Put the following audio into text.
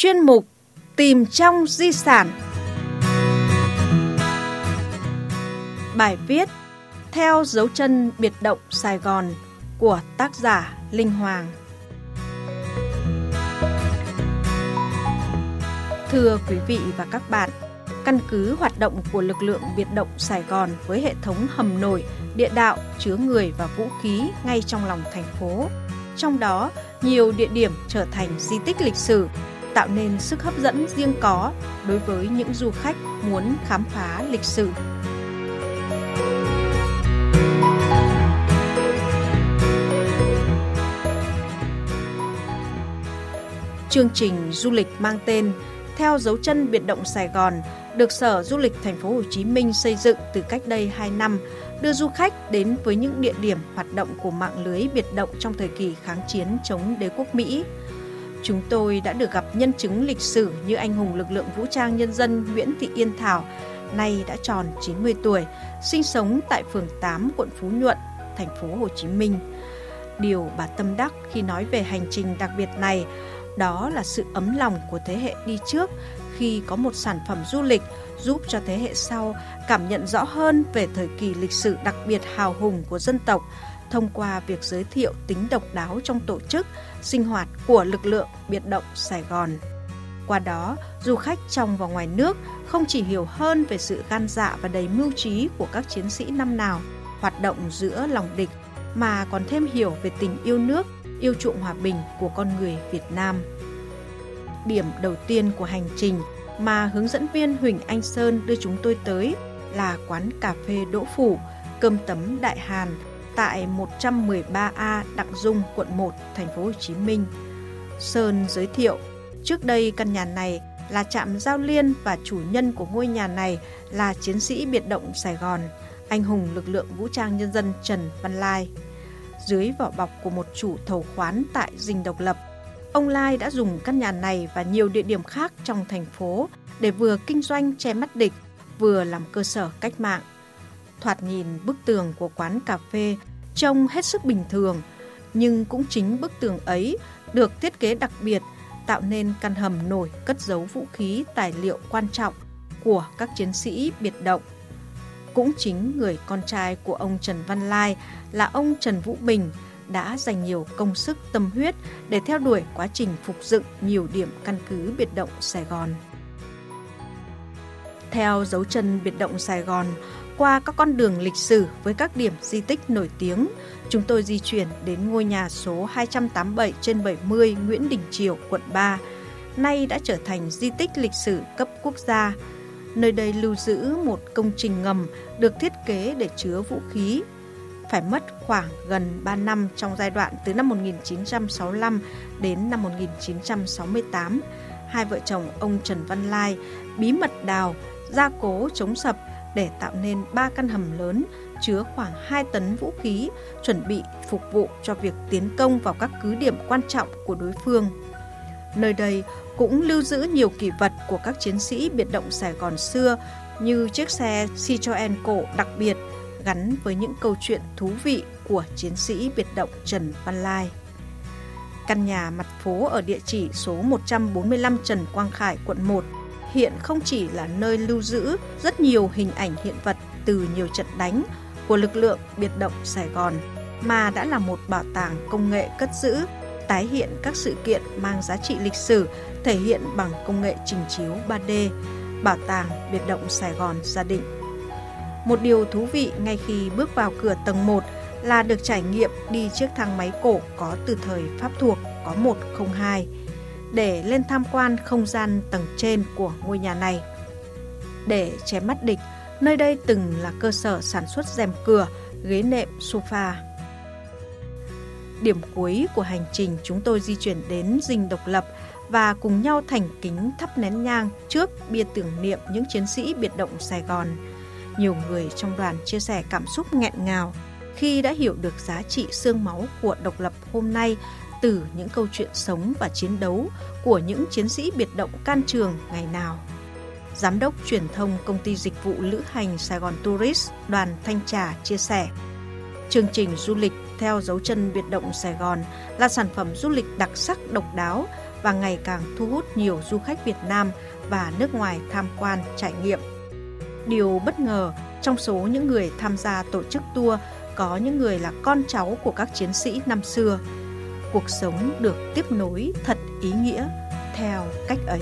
chuyên mục Tìm trong di sản. Bài viết Theo dấu chân biệt động Sài Gòn của tác giả Linh Hoàng. Thưa quý vị và các bạn, căn cứ hoạt động của lực lượng biệt động Sài Gòn với hệ thống hầm nổi, địa đạo chứa người và vũ khí ngay trong lòng thành phố. Trong đó, nhiều địa điểm trở thành di tích lịch sử, tạo nên sức hấp dẫn riêng có đối với những du khách muốn khám phá lịch sử. Chương trình du lịch mang tên Theo dấu chân biệt động Sài Gòn được Sở Du lịch Thành phố Hồ Chí Minh xây dựng từ cách đây 2 năm, đưa du khách đến với những địa điểm hoạt động của mạng lưới biệt động trong thời kỳ kháng chiến chống đế quốc Mỹ. Chúng tôi đã được gặp nhân chứng lịch sử như anh hùng lực lượng vũ trang nhân dân Nguyễn Thị Yên Thảo, nay đã tròn 90 tuổi, sinh sống tại phường 8 quận Phú Nhuận, thành phố Hồ Chí Minh. Điều bà tâm đắc khi nói về hành trình đặc biệt này đó là sự ấm lòng của thế hệ đi trước khi có một sản phẩm du lịch giúp cho thế hệ sau cảm nhận rõ hơn về thời kỳ lịch sử đặc biệt hào hùng của dân tộc thông qua việc giới thiệu tính độc đáo trong tổ chức, sinh hoạt của lực lượng biệt động Sài Gòn. Qua đó, du khách trong và ngoài nước không chỉ hiểu hơn về sự gan dạ và đầy mưu trí của các chiến sĩ năm nào hoạt động giữa lòng địch mà còn thêm hiểu về tình yêu nước, yêu chuộng hòa bình của con người Việt Nam. Điểm đầu tiên của hành trình mà hướng dẫn viên Huỳnh Anh Sơn đưa chúng tôi tới là quán cà phê Đỗ Phủ, cơm tấm Đại Hàn tại 113A Đặng Dung, quận 1, thành phố Hồ Chí Minh. Sơn giới thiệu, trước đây căn nhà này là trạm giao liên và chủ nhân của ngôi nhà này là chiến sĩ biệt động Sài Gòn, anh hùng lực lượng vũ trang nhân dân Trần Văn Lai. Dưới vỏ bọc của một chủ thầu khoán tại Dinh Độc Lập, ông Lai đã dùng căn nhà này và nhiều địa điểm khác trong thành phố để vừa kinh doanh che mắt địch, vừa làm cơ sở cách mạng. Thoạt nhìn bức tường của quán cà phê trông hết sức bình thường, nhưng cũng chính bức tường ấy được thiết kế đặc biệt tạo nên căn hầm nổi cất giấu vũ khí tài liệu quan trọng của các chiến sĩ biệt động. Cũng chính người con trai của ông Trần Văn Lai là ông Trần Vũ Bình đã dành nhiều công sức tâm huyết để theo đuổi quá trình phục dựng nhiều điểm căn cứ biệt động Sài Gòn. Theo dấu chân biệt động Sài Gòn, qua các con đường lịch sử với các điểm di tích nổi tiếng, chúng tôi di chuyển đến ngôi nhà số 287 trên 70 Nguyễn Đình Triều, quận 3, nay đã trở thành di tích lịch sử cấp quốc gia. Nơi đây lưu giữ một công trình ngầm được thiết kế để chứa vũ khí. Phải mất khoảng gần 3 năm trong giai đoạn từ năm 1965 đến năm 1968, hai vợ chồng ông Trần Văn Lai bí mật đào, gia cố chống sập để tạo nên ba căn hầm lớn chứa khoảng 2 tấn vũ khí chuẩn bị phục vụ cho việc tiến công vào các cứ điểm quan trọng của đối phương. Nơi đây cũng lưu giữ nhiều kỷ vật của các chiến sĩ biệt động Sài Gòn xưa như chiếc xe Citroen cổ đặc biệt gắn với những câu chuyện thú vị của chiến sĩ biệt động Trần Văn Lai. Căn nhà mặt phố ở địa chỉ số 145 Trần Quang Khải, quận 1 hiện không chỉ là nơi lưu giữ rất nhiều hình ảnh hiện vật từ nhiều trận đánh của lực lượng biệt động Sài Gòn, mà đã là một bảo tàng công nghệ cất giữ, tái hiện các sự kiện mang giá trị lịch sử thể hiện bằng công nghệ trình chiếu 3D, bảo tàng biệt động Sài Gòn gia định. Một điều thú vị ngay khi bước vào cửa tầng 1 là được trải nghiệm đi chiếc thang máy cổ có từ thời Pháp thuộc có 102 để lên tham quan không gian tầng trên của ngôi nhà này. Để che mắt địch, nơi đây từng là cơ sở sản xuất rèm cửa, ghế nệm, sofa. Điểm cuối của hành trình chúng tôi di chuyển đến dinh độc lập và cùng nhau thành kính thắp nén nhang trước bia tưởng niệm những chiến sĩ biệt động Sài Gòn. Nhiều người trong đoàn chia sẻ cảm xúc nghẹn ngào khi đã hiểu được giá trị xương máu của độc lập hôm nay từ những câu chuyện sống và chiến đấu của những chiến sĩ biệt động can trường ngày nào. Giám đốc truyền thông công ty dịch vụ lữ hành Sài Gòn Tourist Đoàn Thanh Trà chia sẻ, chương trình du lịch theo dấu chân biệt động Sài Gòn là sản phẩm du lịch đặc sắc độc đáo và ngày càng thu hút nhiều du khách Việt Nam và nước ngoài tham quan trải nghiệm. Điều bất ngờ, trong số những người tham gia tổ chức tour có những người là con cháu của các chiến sĩ năm xưa – cuộc sống được tiếp nối thật ý nghĩa theo cách ấy.